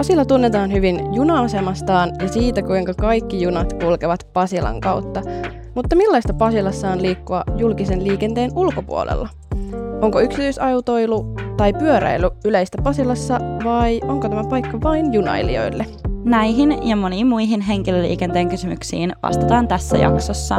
Pasila tunnetaan hyvin juna-asemastaan ja siitä, kuinka kaikki junat kulkevat Pasilan kautta. Mutta millaista Pasilassa on liikkua julkisen liikenteen ulkopuolella? Onko yksityisautoilu tai pyöräily yleistä Pasilassa vai onko tämä paikka vain junailijoille? Näihin ja moniin muihin henkilöliikenteen kysymyksiin vastataan tässä jaksossa.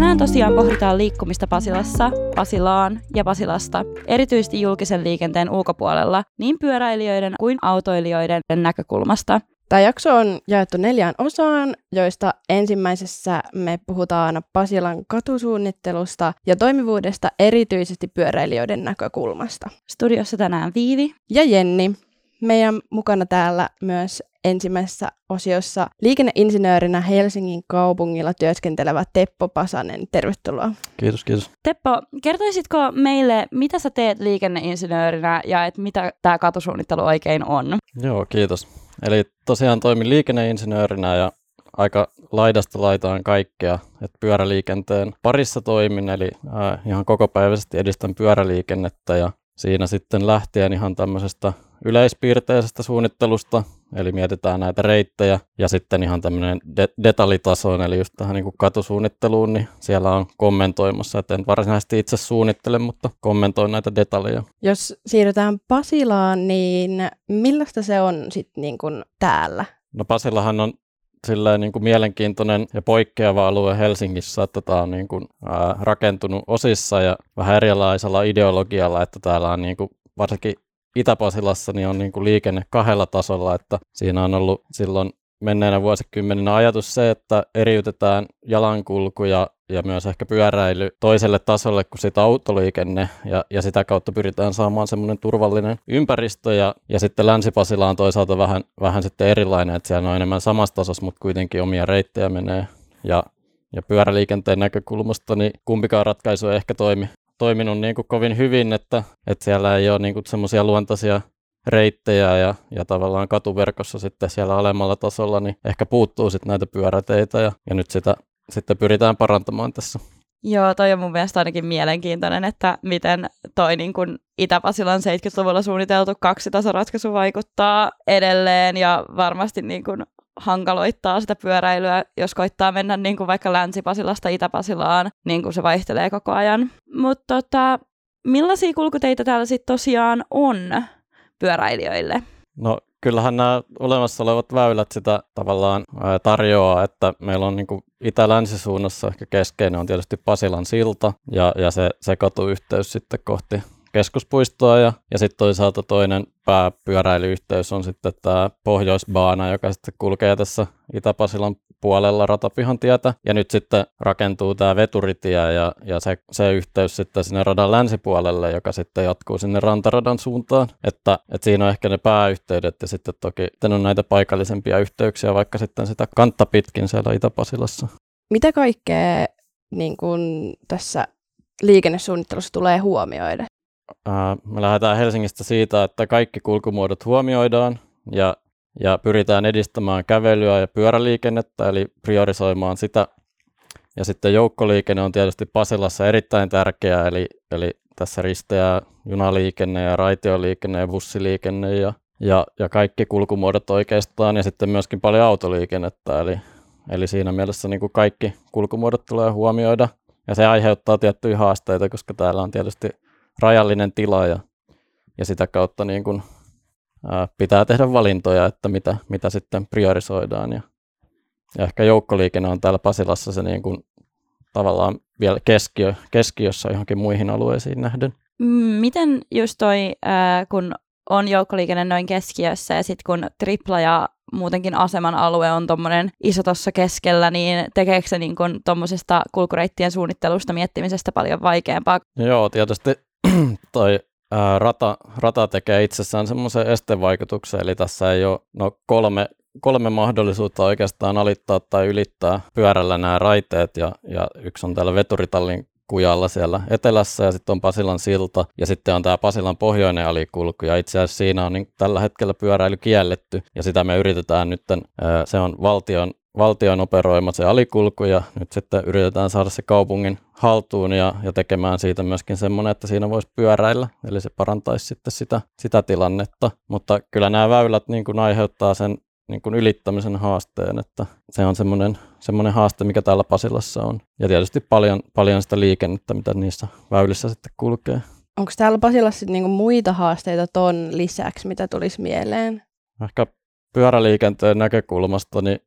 Tänään tosiaan pohditaan liikkumista Pasilassa, Pasilaan ja Pasilasta, erityisesti julkisen liikenteen ulkopuolella, niin pyöräilijöiden kuin autoilijoiden näkökulmasta. Tämä jakso on jaettu neljään osaan, joista ensimmäisessä me puhutaan Pasilan katusuunnittelusta ja toimivuudesta erityisesti pyöräilijöiden näkökulmasta. Studiossa tänään Viivi ja Jenni. Meidän mukana täällä myös ensimmäisessä osiossa liikenneinsinöörinä Helsingin kaupungilla työskentelevä Teppo Pasanen. Tervetuloa. Kiitos, kiitos. Teppo, kertoisitko meille, mitä sä teet liikenneinsinöörinä ja et mitä tämä katusuunnittelu oikein on? Joo, kiitos. Eli tosiaan toimin liikenneinsinöörinä ja aika laidasta laitaan kaikkea, että pyöräliikenteen parissa toimin, eli äh, ihan kokopäiväisesti edistän pyöräliikennettä ja siinä sitten lähtien ihan tämmöisestä yleispiirteisestä suunnittelusta, eli mietitään näitä reittejä, ja sitten ihan tämmöinen de- detaljitasoon, eli just tähän niin kuin katusuunnitteluun, niin siellä on kommentoimassa, että en varsinaisesti itse suunnittele, mutta kommentoin näitä detaljeja. Jos siirrytään Pasilaan, niin millaista se on sitten niin kuin täällä? No Pasilahan on silleen niin kuin mielenkiintoinen ja poikkeava alue Helsingissä, että tämä on niin kuin, ää, rakentunut osissa ja vähän erilaisella ideologialla, että täällä on niin kuin, varsinkin Itä-Pasilassa niin on niin kuin liikenne kahdella tasolla, että siinä on ollut silloin menneenä vuosikymmeninä ajatus se, että eriytetään jalankulku ja, ja myös ehkä pyöräily toiselle tasolle kuin sitä autoliikenne ja, ja sitä kautta pyritään saamaan semmoinen turvallinen ympäristö ja, ja sitten Länsi-Pasila on toisaalta vähän, vähän sitten erilainen, että siellä on enemmän samassa tasossa, mutta kuitenkin omia reittejä menee. Ja ja pyöräliikenteen näkökulmasta, niin kumpikaan ratkaisu ei ehkä toimi, toiminut niin kuin kovin hyvin, että, että siellä ei ole niin semmoisia luontaisia reittejä ja, ja tavallaan katuverkossa sitten siellä alemmalla tasolla, niin ehkä puuttuu sitten näitä pyöräteitä ja, ja nyt sitä sitten pyritään parantamaan tässä. Joo, toi on mun mielestä ainakin mielenkiintoinen, että miten toi niin kun Itä-Pasilan 70-luvulla suunniteltu kaksitasoratkaisu vaikuttaa edelleen ja varmasti niin kun hankaloittaa sitä pyöräilyä, jos koittaa mennä niin kuin vaikka Länsi-Pasilasta Itä-Pasilaan, niin kuin se vaihtelee koko ajan. Mutta tota, millaisia kulkuteitä täällä sitten tosiaan on pyöräilijöille? No kyllähän nämä olemassa olevat väylät sitä tavallaan tarjoaa, että meillä on niin kuin itä-länsisuunnassa ehkä keskeinen on tietysti Pasilan silta ja, ja se, se katuyhteys sitten kohti keskuspuistoa ja, ja sitten toisaalta toinen pääpyöräilyyhteys on sitten tämä Pohjoisbaana, joka sitten kulkee tässä Itä-Pasilan puolella ratapihan tietä. Ja nyt sitten rakentuu tämä veturitie ja, ja se, se yhteys sitten sinne radan länsipuolelle, joka sitten jatkuu sinne rantaradan suuntaan. Että, että siinä on ehkä ne pääyhteydet ja sitten toki sitten on näitä paikallisempia yhteyksiä vaikka sitten sitä kantta pitkin siellä Itä-Pasilassa. Mitä kaikkea niin kun tässä liikennesuunnittelussa tulee huomioida? Me lähdetään Helsingistä siitä, että kaikki kulkumuodot huomioidaan ja, ja pyritään edistämään kävelyä ja pyöräliikennettä, eli priorisoimaan sitä. Ja sitten joukkoliikenne on tietysti Pasilassa erittäin tärkeää, eli, eli tässä risteää junaliikenne ja raitioliikenne ja bussiliikenne ja, ja, ja kaikki kulkumuodot oikeastaan, ja sitten myöskin paljon autoliikennettä, eli, eli siinä mielessä niin kuin kaikki kulkumuodot tulee huomioida, ja se aiheuttaa tiettyjä haasteita, koska täällä on tietysti rajallinen tila ja, ja sitä kautta niin kuin, ää, pitää tehdä valintoja, että mitä, mitä sitten priorisoidaan. Ja, ja ehkä joukkoliikenne on täällä Pasilassa se niin kuin, tavallaan vielä keskiö, keskiössä johonkin muihin alueisiin nähden. Mm, miten just toi, ää, kun on joukkoliikenne noin keskiössä ja sitten kun tripla ja muutenkin aseman alue on tuommoinen iso tuossa keskellä, niin tekeekö se niin tuommoisesta kulkureittien suunnittelusta miettimisestä paljon vaikeampaa? Joo, tietysti toi ää, rata, rata tekee itsessään semmoisen estevaikutuksen, eli tässä ei ole no, kolme, kolme mahdollisuutta oikeastaan alittaa tai ylittää pyörällä nämä raiteet, ja, ja yksi on täällä veturitallin kujalla siellä etelässä ja sitten on Pasilan silta ja sitten on tämä Pasilan pohjoinen alikulku ja itse asiassa siinä on niin tällä hetkellä pyöräily kielletty ja sitä me yritetään nyt, se on valtion valtion operoima se alikulku ja nyt sitten yritetään saada se kaupungin haltuun ja, ja tekemään siitä myöskin semmoinen, että siinä voisi pyöräillä, eli se parantaisi sitten sitä, sitä tilannetta. Mutta kyllä nämä väylät niin kuin aiheuttaa sen niin kuin ylittämisen haasteen, että se on semmoinen, semmoinen haaste, mikä täällä Pasilassa on. Ja tietysti paljon, paljon sitä liikennettä, mitä niissä väylissä sitten kulkee. Onko täällä Pasilassa niinku muita haasteita ton lisäksi, mitä tulisi mieleen? Ehkä pyöräliikenteen näkökulmasta niin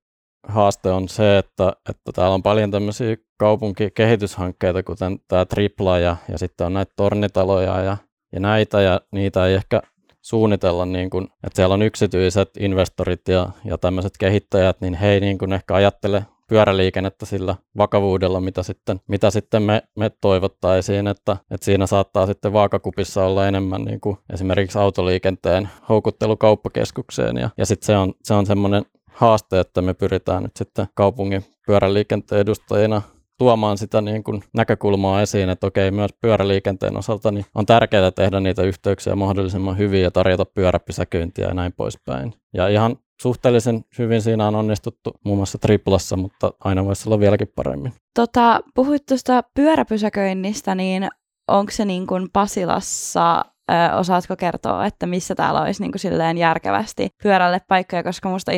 haaste on se, että, että täällä on paljon tämmöisiä kaupunkikehityshankkeita, kuten tämä Tripla ja, ja sitten on näitä tornitaloja ja, ja näitä, ja niitä ei ehkä suunnitella, niin kuin, että siellä on yksityiset investorit ja, ja tämmöiset kehittäjät, niin he ei niin kuin ehkä ajattele pyöräliikennettä sillä vakavuudella, mitä sitten, mitä sitten me, me toivottaisiin, että, että siinä saattaa sitten vaakakupissa olla enemmän niin kuin esimerkiksi autoliikenteen houkuttelu kauppakeskukseen ja, ja sitten se on, se on semmoinen haaste, että me pyritään nyt sitten kaupungin pyöräliikenteen edustajina tuomaan sitä niin kuin näkökulmaa esiin, että okei, myös pyöräliikenteen osalta niin on tärkeää tehdä niitä yhteyksiä mahdollisimman hyvin ja tarjota pyöräpysäköintiä ja näin poispäin. Ja ihan suhteellisen hyvin siinä on onnistuttu muun muassa triplassa, mutta aina voisi olla vieläkin paremmin. Tota, puhuit tuosta pyöräpysäköinnistä, niin onko se niin kuin Pasilassa Ö, osaatko kertoa, että missä täällä olisi niin kuin silleen järkevästi pyörälle paikkoja, koska musta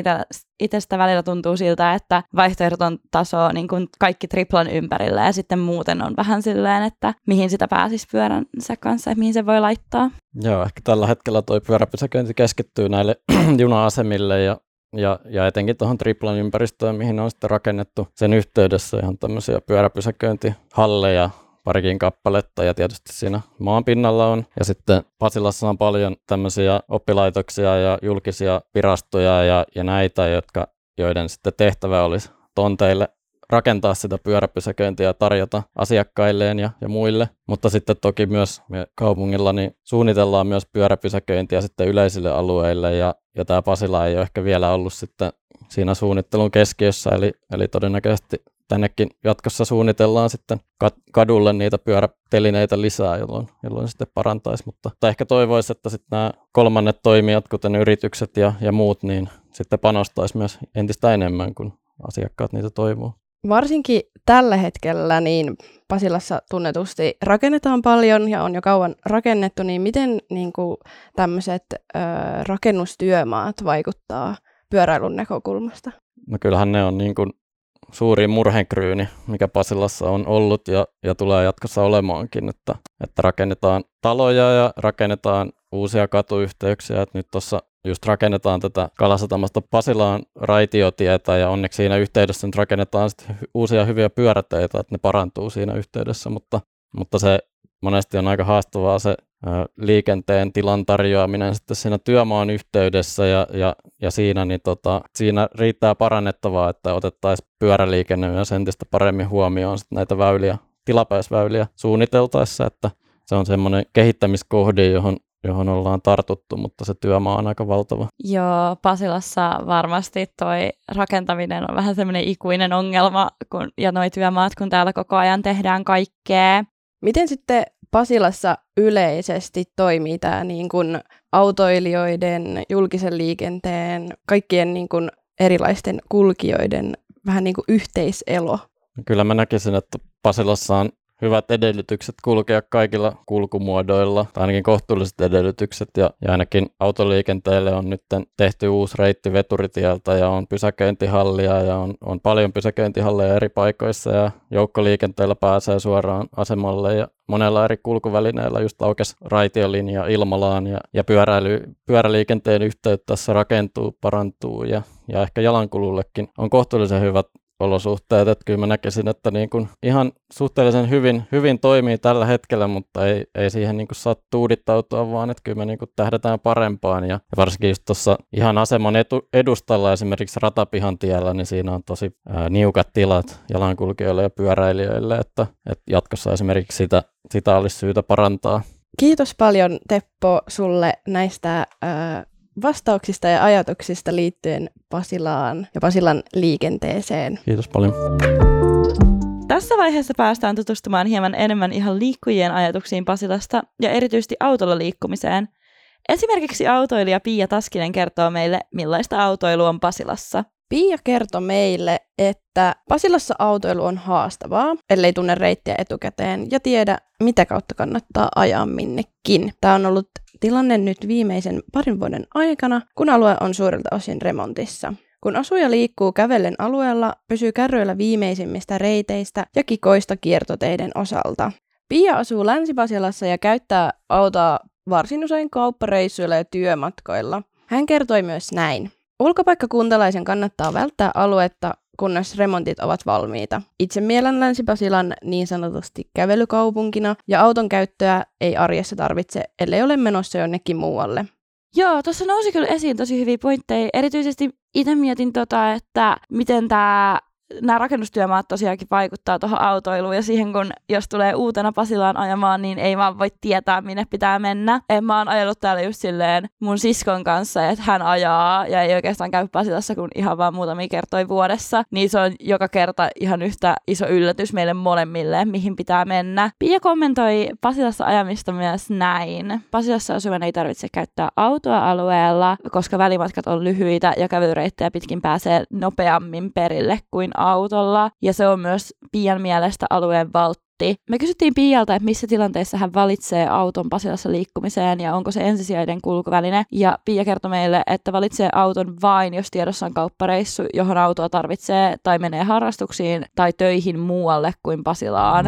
itsestä välillä tuntuu siltä, että vaihtoehdoton taso niin kuin kaikki triplan ympärillä ja sitten muuten on vähän silleen, että mihin sitä pääsisi pyöränsä kanssa ja mihin se voi laittaa. Joo, ehkä tällä hetkellä tuo pyöräpysäköinti keskittyy näille juna-asemille ja ja, ja etenkin tuohon triplan ympäristöön, mihin on sitten rakennettu sen yhteydessä ihan tämmöisiä pyöräpysäköintihalleja, parikin kappaletta ja tietysti siinä maan pinnalla on. Ja sitten Pasilassa on paljon tämmöisiä oppilaitoksia ja julkisia virastoja ja, ja näitä, jotka, joiden sitten tehtävä olisi tonteille rakentaa sitä pyöräpysäköintiä ja tarjota asiakkailleen ja, ja muille. Mutta sitten toki myös me kaupungilla niin suunnitellaan myös pyöräpysäköintiä sitten yleisille alueille ja, ja tämä Pasila ei ole ehkä vielä ollut sitten siinä suunnittelun keskiössä, eli, eli todennäköisesti tännekin jatkossa suunnitellaan sitten kadulle niitä pyörätelineitä lisää, jolloin, jolloin sitten parantaisi. Mutta tai ehkä toivoisi, että sitten nämä kolmannet toimijat, kuten yritykset ja, ja muut, niin sitten panostaisi myös entistä enemmän, kun asiakkaat niitä toivoo. Varsinkin tällä hetkellä niin Pasilassa tunnetusti rakennetaan paljon ja on jo kauan rakennettu, niin miten niin kuin, tämmöiset ö, rakennustyömaat vaikuttaa pyöräilyn näkökulmasta? No kyllähän ne on niin kuin suuri murhenkryyni, mikä Pasilassa on ollut ja, ja tulee jatkossa olemaankin, että, että rakennetaan taloja ja rakennetaan uusia katuyhteyksiä. Että nyt tuossa just rakennetaan tätä Kalasatamasta Pasilaan raitiotietä ja onneksi siinä yhteydessä nyt rakennetaan sitten uusia hyviä pyöräteitä, että ne parantuu siinä yhteydessä, mutta, mutta se monesti on aika haastavaa se liikenteen tilan tarjoaminen sitten siinä työmaan yhteydessä ja, ja, ja siinä, niin tota, siinä riittää parannettavaa, että otettaisiin pyöräliikenne myös entistä paremmin huomioon sitten näitä väyliä, tilapäisväyliä suunniteltaessa, että se on semmoinen kehittämiskohde, johon, johon ollaan tartuttu, mutta se työmaa on aika valtava. Joo, Pasilassa varmasti toi rakentaminen on vähän semmoinen ikuinen ongelma, kun, ja noi työmaat, kun täällä koko ajan tehdään kaikkea. Miten sitten Pasilassa yleisesti toimii tämä niin kuin autoilijoiden, julkisen liikenteen, kaikkien niin kuin erilaisten kulkijoiden vähän niin kuin yhteiselo? Kyllä mä näkisin, että Pasilassa on hyvät edellytykset kulkea kaikilla kulkumuodoilla, tai ainakin kohtuulliset edellytykset, ja, ja ainakin autoliikenteelle on nyt tehty uusi reitti veturitieltä, ja on pysäköintihallia, ja on, on paljon pysäköintihalleja eri paikoissa, ja joukkoliikenteellä pääsee suoraan asemalle, ja monella eri kulkuvälineellä just aukesi raitiolinja Ilmalaan, ja, ja pyöräily, pyöräliikenteen yhteyttä tässä rakentuu, parantuu, ja, ja ehkä jalankulullekin on kohtuullisen hyvät olosuhteet, että kyllä mä näkisin, että niin kuin ihan suhteellisen hyvin, hyvin toimii tällä hetkellä, mutta ei, ei siihen niin kuin saa tuudittautua, vaan että kyllä me niin kuin tähdätään parempaan ja varsinkin just tuossa ihan aseman etu, edustalla esimerkiksi ratapihan tiellä, niin siinä on tosi ää, niukat tilat jalankulkijoille ja pyöräilijöille, että, että jatkossa esimerkiksi sitä, sitä olisi syytä parantaa. Kiitos paljon Teppo sulle näistä ää, vastauksista ja ajatuksista liittyen Pasilaan ja Pasilan liikenteeseen. Kiitos paljon. Tässä vaiheessa päästään tutustumaan hieman enemmän ihan liikkujien ajatuksiin Pasilasta ja erityisesti autolla liikkumiseen. Esimerkiksi autoilija Pia Taskinen kertoo meille, millaista autoilu on Pasilassa. Pia kertoi meille, että Pasilassa autoilu on haastavaa, ellei tunne reittiä etukäteen ja tiedä, mitä kautta kannattaa ajaa minnekin. Tämä on ollut tilanne nyt viimeisen parin vuoden aikana, kun alue on suurilta osin remontissa. Kun asuja liikkuu kävellen alueella, pysyy kärryillä viimeisimmistä reiteistä ja kikoista kiertoteiden osalta. Pia asuu Länsi-Pasilassa ja käyttää autoa varsin usein kauppareissuilla ja työmatkoilla. Hän kertoi myös näin. Ulkopaikkakuntalaisen kannattaa välttää aluetta, kunnes remontit ovat valmiita. Itse mielen Länsi-Pasilan niin sanotusti kävelykaupunkina ja auton käyttöä ei arjessa tarvitse, ellei ole menossa jonnekin muualle. Joo, tuossa nousi kyllä esiin tosi hyviä pointteja. Erityisesti itse mietin tota, että miten tämä nämä rakennustyömaat tosiaankin vaikuttaa tuohon autoiluun ja siihen, kun jos tulee uutena Pasilaan ajamaan, niin ei vaan voi tietää, minne pitää mennä. En mä oon ajellut täällä just silleen mun siskon kanssa, että hän ajaa ja ei oikeastaan käy Pasilassa kuin ihan vaan muutamia kertoja vuodessa. Niin se on joka kerta ihan yhtä iso yllätys meille molemmille, mihin pitää mennä. Pia kommentoi Pasilassa ajamista myös näin. Pasilassa asuvan ei tarvitse käyttää autoa alueella, koska välimatkat on lyhyitä ja kävelyreittejä pitkin pääsee nopeammin perille kuin autolla ja se on myös Pian mielestä alueen valtti. Me kysyttiin Pialta, että missä tilanteessa hän valitsee auton Pasilassa liikkumiseen ja onko se ensisijainen kulkuväline. Ja Pia kertoi meille, että valitsee auton vain, jos tiedossa on kauppareissu, johon autoa tarvitsee tai menee harrastuksiin tai töihin muualle kuin Pasilaan.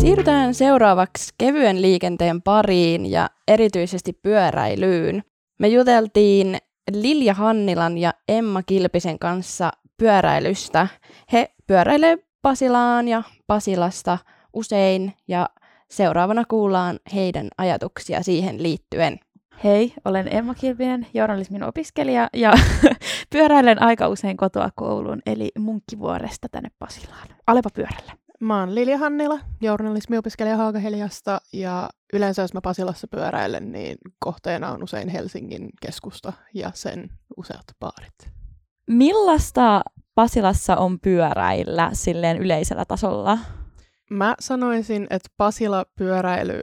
Siirrytään seuraavaksi kevyen liikenteen pariin ja erityisesti pyöräilyyn. Me juteltiin Lilja Hannilan ja Emma Kilpisen kanssa pyöräilystä. He pyöräilee Pasilaan ja Pasilasta usein ja seuraavana kuullaan heidän ajatuksia siihen liittyen. Hei, olen Emma Kilpinen, journalismin opiskelija ja pyöräilen aika usein kotoa kouluun, eli Munkkivuoresta tänne Pasilaan. Alepa pyörällä. Mä oon Lili Hannila, journalismiopiskelija Haagaheliasta ja yleensä jos mä Pasilassa pyöräilen, niin kohteena on usein Helsingin keskusta ja sen useat baarit. Millaista Pasilassa on pyöräillä silleen yleisellä tasolla? Mä sanoisin, että Pasila pyöräily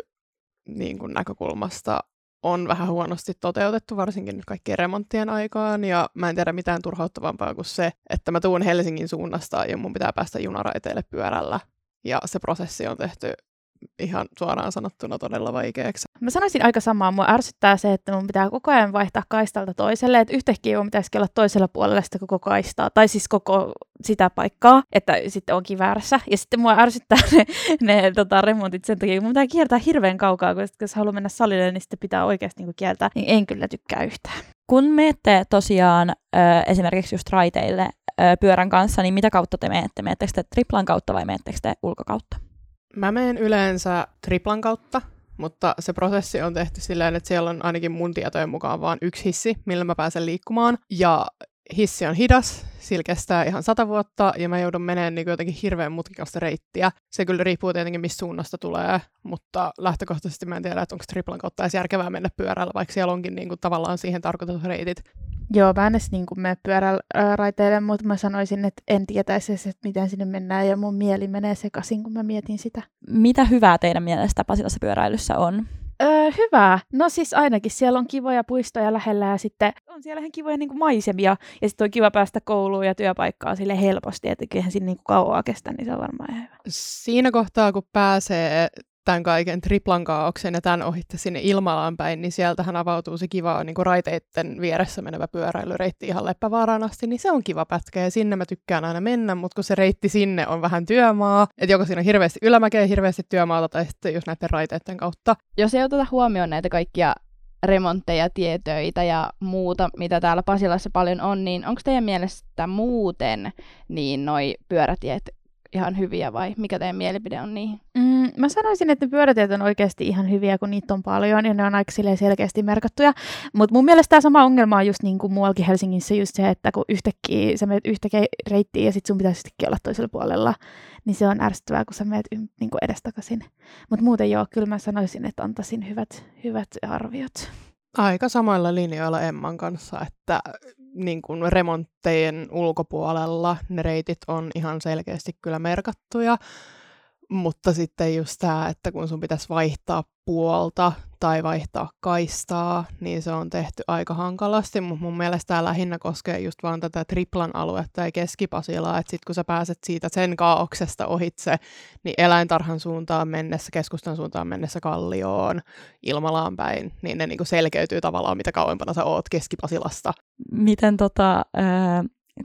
niin kuin näkökulmasta on vähän huonosti toteutettu, varsinkin nyt kaikkien remonttien aikaan, ja mä en tiedä mitään turhauttavampaa kuin se, että mä tuun Helsingin suunnasta ja mun pitää päästä junaraiteille pyörällä, ja se prosessi on tehty ihan suoraan sanottuna todella vaikeaksi. Mä sanoisin aika samaa. Mua ärsyttää se, että mun pitää koko ajan vaihtaa kaistalta toiselle. Että yhtäkkiä mun pitäisi olla toisella puolella sitä koko kaistaa. Tai siis koko sitä paikkaa, että sitten onkin väärässä. Ja sitten mua ärsyttää ne, ne tota, remontit sen takia, kun mun pitää kiertää hirveän kaukaa, koska jos haluaa mennä salille, niin sitten pitää oikeasti niin kiertää. Niin en kyllä tykkää yhtään. Kun menette tosiaan ö, esimerkiksi just raiteille ö, pyörän kanssa, niin mitä kautta te menette? Menettekö te triplan kautta vai menettekö te ulkokautta? Mä menen yleensä triplan kautta, mutta se prosessi on tehty silleen, että siellä on ainakin mun tietojen mukaan vain yksi hissi, millä mä pääsen liikkumaan. Ja hissi on hidas, sillä kestää ihan sata vuotta ja mä joudun menemään niin jotenkin hirveän mutkikasta reittiä. Se kyllä riippuu tietenkin, missä suunnasta tulee, mutta lähtökohtaisesti mä en tiedä, että onko triplan kautta edes järkevää mennä pyörällä, vaikka siellä onkin niin kuin, tavallaan siihen tarkoitetut reitit. Joo, mä en edes niin mene pyöräraiteille, mutta mä sanoisin, että en tietäisi että miten sinne mennään ja mun mieli menee sekaisin, kun mä mietin sitä. Mitä hyvää teidän mielestä Pasilassa pyöräilyssä on? Öö, hyvä. No siis ainakin siellä on kivoja puistoja lähellä ja sitten on siellä ihan kivoja niin kuin maisemia. Ja sitten on kiva päästä kouluun ja työpaikkaan sille helposti, että eihän siinä niin kuin kauaa kestä, niin se on varmaan ihan hyvä. Siinä kohtaa, kun pääsee tämän kaiken triplan kaauksen ja tämän ohitte sinne Ilmalaan päin, niin sieltähän avautuu se kiva niin kuin raiteiden vieressä menevä pyöräilyreitti ihan Leppävaaraan asti, niin se on kiva pätkä ja sinne mä tykkään aina mennä, mutta kun se reitti sinne on vähän työmaa, että joko siinä on hirveästi ylämäkeä, hirveästi työmaata tai sitten just näiden raiteiden kautta. Jos ei oteta huomioon näitä kaikkia remontteja, tietöitä ja muuta, mitä täällä Pasilassa paljon on, niin onko teidän mielestä muuten niin noi pyörätiet ihan hyviä vai mikä teidän mielipide on niihin? Mm, mä sanoisin, että ne pyörätiet on oikeasti ihan hyviä, kun niitä on paljon ja ne on aika selkeästi merkattuja. Mutta mun mielestä tämä sama ongelma on just niin kuin muuallakin Helsingissä just se, että kun yhtäkkiä sä menet yhtäkkiä reittiin ja sit sun pitäisi olla toisella puolella, niin se on ärsyttävää, kun sä menet niin kuin edestakaisin. Mutta muuten joo, kyllä mä sanoisin, että antaisin hyvät, hyvät arviot. Aika samoilla linjoilla Emman kanssa, että niin kuin remonttejen ulkopuolella. Ne reitit on ihan selkeästi kyllä merkattuja, mutta sitten just tämä, että kun sun pitäisi vaihtaa puolta tai vaihtaa kaistaa, niin se on tehty aika hankalasti, mutta mun mielestä tämä lähinnä koskee just vaan tätä triplan aluetta ja keskipasilaa, että sitten kun sä pääset siitä sen kaauksesta ohitse, niin eläintarhan suuntaan mennessä, keskustan suuntaan mennessä kallioon, ilmalaan päin, niin ne niinku selkeytyy tavallaan, mitä kauempana sä oot keskipasilasta. Miten tota,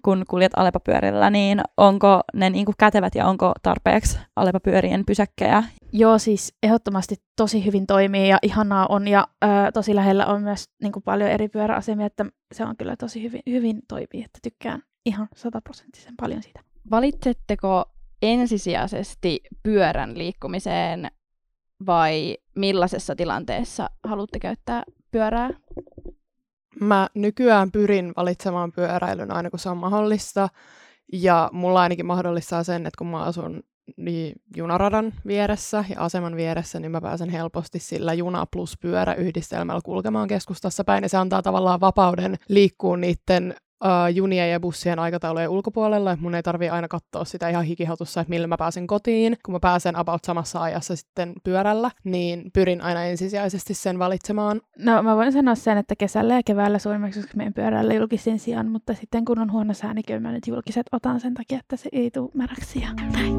kun kuljet alepapyörillä, niin onko ne niin kuin kätevät ja onko tarpeeksi alepapyörien pysäkkejä? Joo, siis ehdottomasti tosi hyvin toimii ja ihanaa on ja ö, tosi lähellä on myös niin kuin paljon eri pyöräasemia, että se on kyllä tosi hyvin, hyvin toimii, että tykkään ihan sataprosenttisen paljon siitä. Valitsetteko ensisijaisesti pyörän liikkumiseen vai millaisessa tilanteessa haluatte käyttää pyörää? Mä nykyään pyrin valitsemaan pyöräilyn aina kun se on mahdollista. Ja mulla ainakin mahdollistaa sen, että kun mä asun niin junaradan vieressä ja aseman vieressä, niin mä pääsen helposti sillä juna plus pyörä yhdistelmällä kulkemaan keskustassa päin. Ja se antaa tavallaan vapauden liikkua niiden uh, junien ja bussien aikataulujen ulkopuolella, että mun ei tarvii aina katsoa sitä ihan hikihatussa, että millä mä pääsen kotiin. Kun mä pääsen about samassa ajassa sitten pyörällä, niin pyrin aina ensisijaisesti sen valitsemaan. No mä voin sanoa sen, että kesällä ja keväällä suurimmaksi meidän pyörällä julkisen sijaan, mutta sitten kun on huono sää, niin kyllä mä nyt julkiset otan sen takia, että se ei tule märäksi ja näin.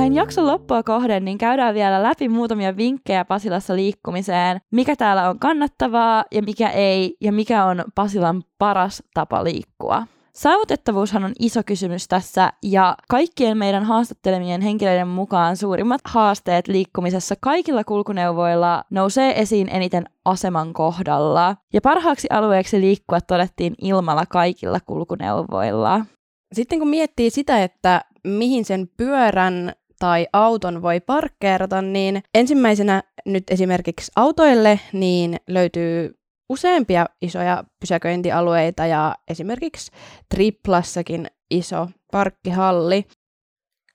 Näin jakson loppua kohden, niin käydään vielä läpi muutamia vinkkejä Pasilassa liikkumiseen. Mikä täällä on kannattavaa ja mikä ei, ja mikä on Pasilan paras tapa liikkua. Saavutettavuushan on iso kysymys tässä, ja kaikkien meidän haastattelemien henkilöiden mukaan suurimmat haasteet liikkumisessa kaikilla kulkuneuvoilla nousee esiin eniten aseman kohdalla. Ja parhaaksi alueeksi liikkua todettiin ilmalla kaikilla kulkuneuvoilla. Sitten kun miettii sitä, että mihin sen pyörän tai auton voi parkkeerata, niin ensimmäisenä nyt esimerkiksi autoille niin löytyy useampia isoja pysäköintialueita ja esimerkiksi Triplassakin iso parkkihalli.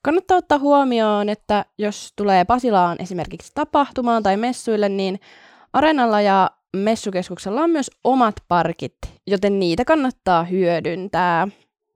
Kannattaa ottaa huomioon, että jos tulee Pasilaan esimerkiksi tapahtumaan tai messuille, niin Areenalla ja messukeskuksella on myös omat parkit, joten niitä kannattaa hyödyntää.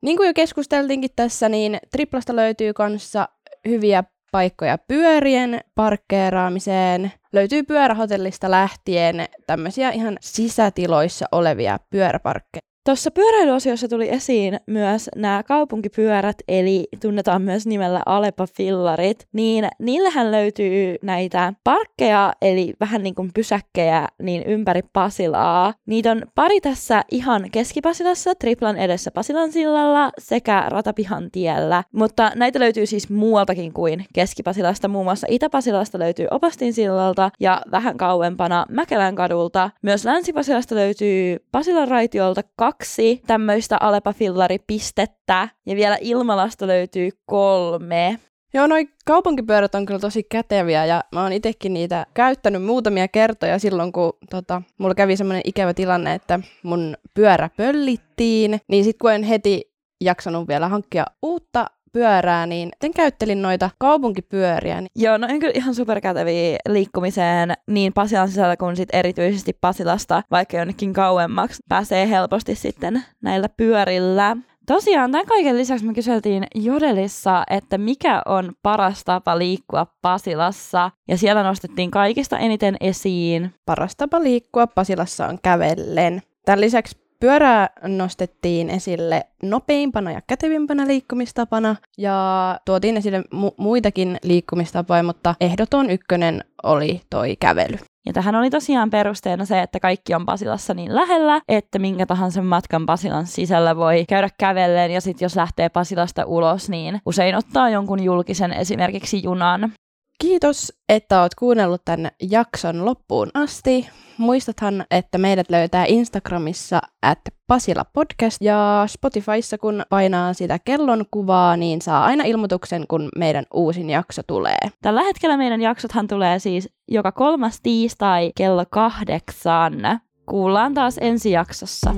Niin kuin jo keskusteltiinkin tässä, niin Triplasta löytyy kanssa hyviä paikkoja pyörien parkkeeraamiseen. Löytyy pyörähotellista lähtien tämmöisiä ihan sisätiloissa olevia pyöräparkkeja. Tuossa pyöräilyosiossa tuli esiin myös nämä kaupunkipyörät, eli tunnetaan myös nimellä Alepa-fillarit, niin niillähän löytyy näitä parkkeja, eli vähän niin kuin pysäkkejä, niin ympäri Pasilaa. Niitä on pari tässä ihan keskipasilassa, triplan edessä Pasilan sillalla sekä Ratapihan tiellä, mutta näitä löytyy siis muualtakin kuin keskipasilasta, muun muassa Itä-Pasilasta löytyy Opastin sillalta ja vähän kauempana Mäkelän kadulta. Myös Länsi-Pasilasta löytyy Pasilan raitiolta kaksi tämmöistä Alepa-fillaripistettä ja vielä Ilmalasta löytyy kolme. Joo, noi kaupunkipyörät on kyllä tosi käteviä ja mä oon itsekin niitä käyttänyt muutamia kertoja silloin, kun tota, mulla kävi semmoinen ikävä tilanne, että mun pyörä pöllittiin, niin sit kun en heti jaksanut vielä hankkia uutta pyörää, niin sen käyttelin noita kaupunkipyöriä. Joo, no on kyllä ihan superkäteviä liikkumiseen niin Pasilan sisällä kuin sit erityisesti Pasilasta, vaikka jonnekin kauemmaksi pääsee helposti sitten näillä pyörillä. Tosiaan tämän kaiken lisäksi me kyseltiin Jodelissa, että mikä on paras tapa liikkua Pasilassa, ja siellä nostettiin kaikista eniten esiin. Paras tapa liikkua Pasilassa on kävellen. Tämän lisäksi Pyörää nostettiin esille nopeimpana ja kätevimpänä liikkumistapana ja tuotiin esille mu- muitakin liikkumistapoja, mutta ehdoton ykkönen oli toi kävely. Ja tähän oli tosiaan perusteena se, että kaikki on Pasilassa niin lähellä, että minkä tahansa matkan Pasilan sisällä voi käydä kävellen ja sitten jos lähtee Pasilasta ulos, niin usein ottaa jonkun julkisen esimerkiksi junan. Kiitos, että oot kuunnellut tämän jakson loppuun asti. Muistathan, että meidät löytää Instagramissa at Pasila Podcast ja Spotifyssa kun painaa sitä kellon kuvaa, niin saa aina ilmoituksen, kun meidän uusin jakso tulee. Tällä hetkellä meidän jaksothan tulee siis joka kolmas tiistai kello kahdeksan. Kuullaan taas ensi jaksossa.